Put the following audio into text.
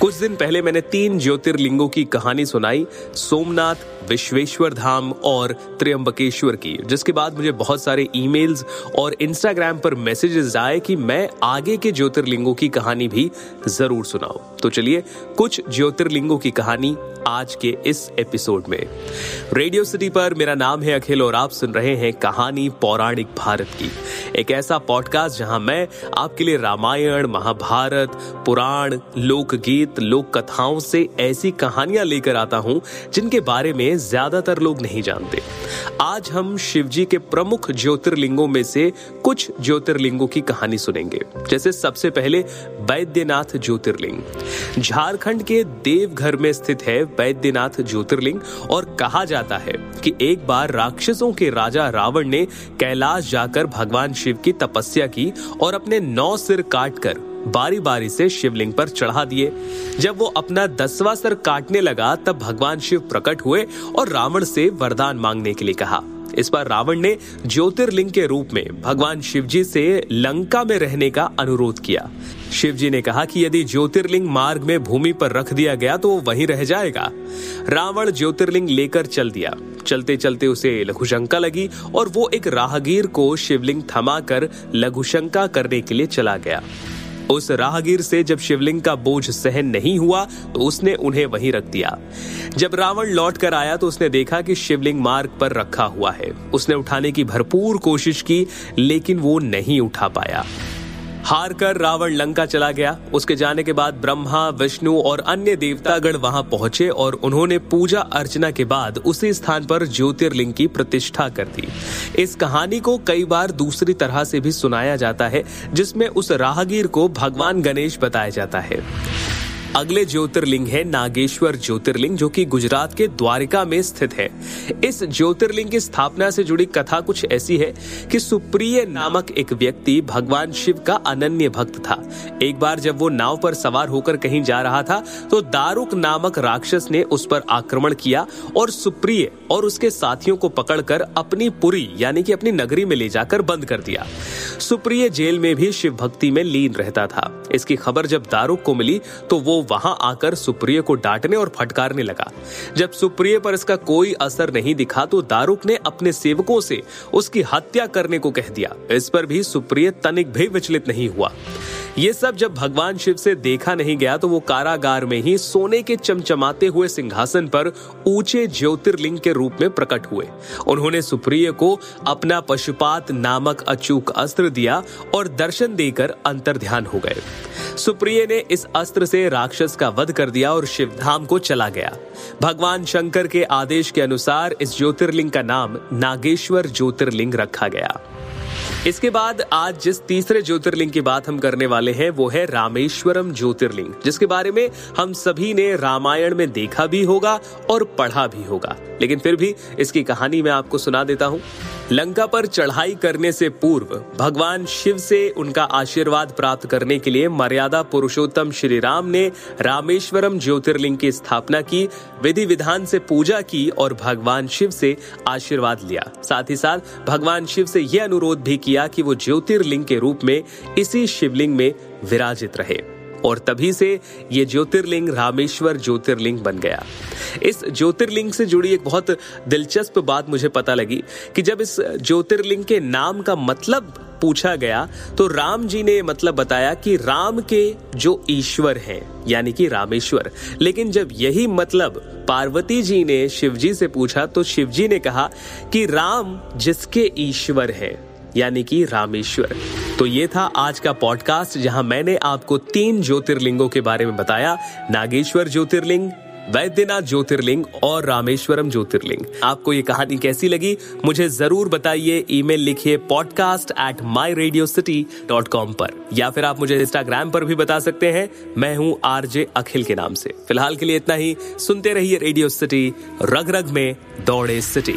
कुछ दिन पहले मैंने तीन ज्योतिर्लिंगों की कहानी सुनाई, सोमनाथ, विश्वेश्वर धाम और त्र्यंबकेश्वर की, जिसके बाद मुझे बहुत सारे ईमेल्स और इंस्टाग्राम पर मैसेजेस आए कि मैं आगे के ज्योतिर्लिंगों की कहानी भी ज़रूर सुनाऊं। तो चलिए, कुछ ज्योतिर्लिंगों की कहानी आज के इस एपिसोड में। रेडियो सिटी पर मेरा नाम है अखिल और आप सुन रहे हैं कहानी पौराणिक भारत की, एक ऐसा पॉडकास्ट जहाँ मैं आपके लिए रामायण, महाभारत, पुराण, लोकगीत लोक कथाओं से ऐसी कहानियाँ लेकर आता हूँ, जिनके बारे में ज़्यादातर लोग नहीं जानते। आज हम शिवजी के प्रमुख ज्योतिर्लिंगों में से कुछ ज्योतिर्लिंगों की कहानी सुनेंगे। जैसे सबसे पहले वैद्यनाथ ज्योतिर्लिंग। झारखंड के देवघर में स्थित है वैद्यनाथ ज्योतिर्लिंग और कहा जाता है कि एक बार राक्षसों के राजा रावण ने कैलाश जाकर भगवान शिव की तपस्या की और अपने नौ सिर काटकर बारी बारी से शिवलिंग पर चढ़ा दिए। जब वो अपना दसवा सर काटने लगा, तब भगवान शिव प्रकट हुए और रावण से वरदान मांगने के लिए कहा। इस बार रावण ने ज्योतिर्लिंग के रूप में भगवान शिवजी से लंका में रहने का अनुरोध किया। शिवजी ने कहा कि यदि ज्योतिर्लिंग मार्ग में भूमि पर रख दिया गया तो वो वहीं रह जाएगा। रावण ज्योतिर्लिंग लेकर चल दिया। चलते चलते उसे लघुशंका लगी और वो एक राहगीर को शिवलिंग थमाकर लघुशंका करने के लिए चला गया। उस राहगीर से जब शिवलिंग का बोझ सहन नहीं हुआ तो उसने उन्हें वहीं रख दिया। जब रावण लौट कर आया तो उसने देखा कि शिवलिंग मार्ग पर रखा हुआ है। उसने उठाने की भरपूर कोशिश की, लेकिन वो नहीं उठा पाया। हार कर रावण लंका चला गया। उसके जाने के बाद ब्रह्मा, विष्णु और अन्य देवतागण वहाँ पहुँचे और उन्होंने पूजा अर्चना के बाद उसी स्थान पर ज्योतिर्लिंग की प्रतिष्ठा कर दी। इस कहानी को कई बार दूसरी तरह से भी सुनाया जाता है, जिसमें उस राहगीर को भगवान गणेश बताया जाता है। अगले ज्योतिर्लिंग है नागेश्वर ज्योतिर्लिंग, जो कि गुजरात के द्वारिका में स्थित है। इस ज्योतिर्लिंग की स्थापना से जुड़ी कथा कुछ ऐसी है कि सुप्रिय नामक एक व्यक्ति भगवान शिव का अनन्य भक्त था। एक बार जब वो नाव पर सवार होकर कहीं जा रहा था तो दारुक नामक राक्षस ने उस पर आक्रमण किया और सुप्रिय और उसके साथियों को पकड़कर अपनी पुरी, यानी कि अपनी नगरी में ले जाकर बंद कर दिया। सुप्रिय जेल में भी शिव भक्ति में लीन रहता था। इसकी खबर जब दारुक को मिली तो वो वहाँ आकर सुप्रिय को डांटने और फटकारने लगा। जब सुप्रिय पर इसका कोई असर नहीं दिखा तो दारुक ने अपने सेवकों से उसकी हत्या करने को कह दिया। इस पर भी सुप्रिय तनिक भी विचलित नहीं हुआ। ये सब जब भगवान शिव से देखा नहीं गया तो वो कारागार में ही सोने के चमचमाते हुए सिंहासन पर ऊँचे ज्योतिर्लिंग के रूप में प्रकट हुए। उन्होंने सुप्रिय को अपना पशुपात नामक अचूक अस्त्र दिया और दर्शन देकर अंतर ध्यान हो गए। सुप्रिय ने इस अस्त्र से राक्षस का वध कर दिया और शिवधाम को चला गया। भगवान शंकर के आदेश के अनुसार इस ज्योतिर्लिंग का नाम नागेश्वर ज्योतिर्लिंग रखा गया। इसके बाद आज जिस तीसरे ज्योतिर्लिंग की बात हम करने वाले हैं, वो है रामेश्वरम ज्योतिर्लिंग, जिसके बारे में हम सभी ने रामायण में देखा भी होगा और पढ़ा भी होगा। लेकिन फिर भी इसकी कहानी मैं आपको सुना देता हूँ। लंका पर चढ़ाई करने से पूर्व भगवान शिव से उनका आशीर्वाद प्राप्त करने के लिए मर्यादा पुरुषोत्तम श्री राम ने रामेश्वरम ज्योतिर्लिंग की स्थापना की, विधि विधान से पूजा की और भगवान शिव से आशीर्वाद लिया। साथ ही साथ भगवान शिव से यह अनुरोध भी किया कि वो ज्योतिर्लिंग के रूप में इसी शिवलिंग में विराजित रहे। और तभी से ये ज्योतिर्लिंग रामेश्वर ज्योतिर्लिंग बन गया। इस ज्योतिर्लिंग से जुड़ी एक बहुत दिलचस्प बात मुझे पता लगी कि जब इस ज्योतिर्लिंग के नाम का मतलब पूछा गया तो राम जी ने मतलब बताया कि राम के जो ईश्वर हैं, यानी कि रामेश्वर। लेकिन जब यही मतलब पार्वती जी ने शिवजी से पूछा तो शिवजी ने कहा कि राम जिसके ईश्वर है। यानी कि रामेश्वर। तो ये था आज का पॉडकास्ट जहाँ मैंने आपको तीन ज्योतिर्लिंगों के बारे में बताया। नागेश्वर ज्योतिर्लिंग, वैद्यनाथ ज्योतिर्लिंग और रामेश्वरम ज्योतिर्लिंग। आपको ये कहानी कैसी लगी, मुझे ज़रूर बताइए ईमेल लिखिए podcast at my radio city dot com पर। या फिर आप मुझे इंस्टाग्राम पर भी बता सकते हैं। मैं हूँ आरजे अखिल के नाम से। फ़िलहाल के लिए इतना ही, सुनते रहिए रेडियो सिटी रग रग में दौड़े सिटी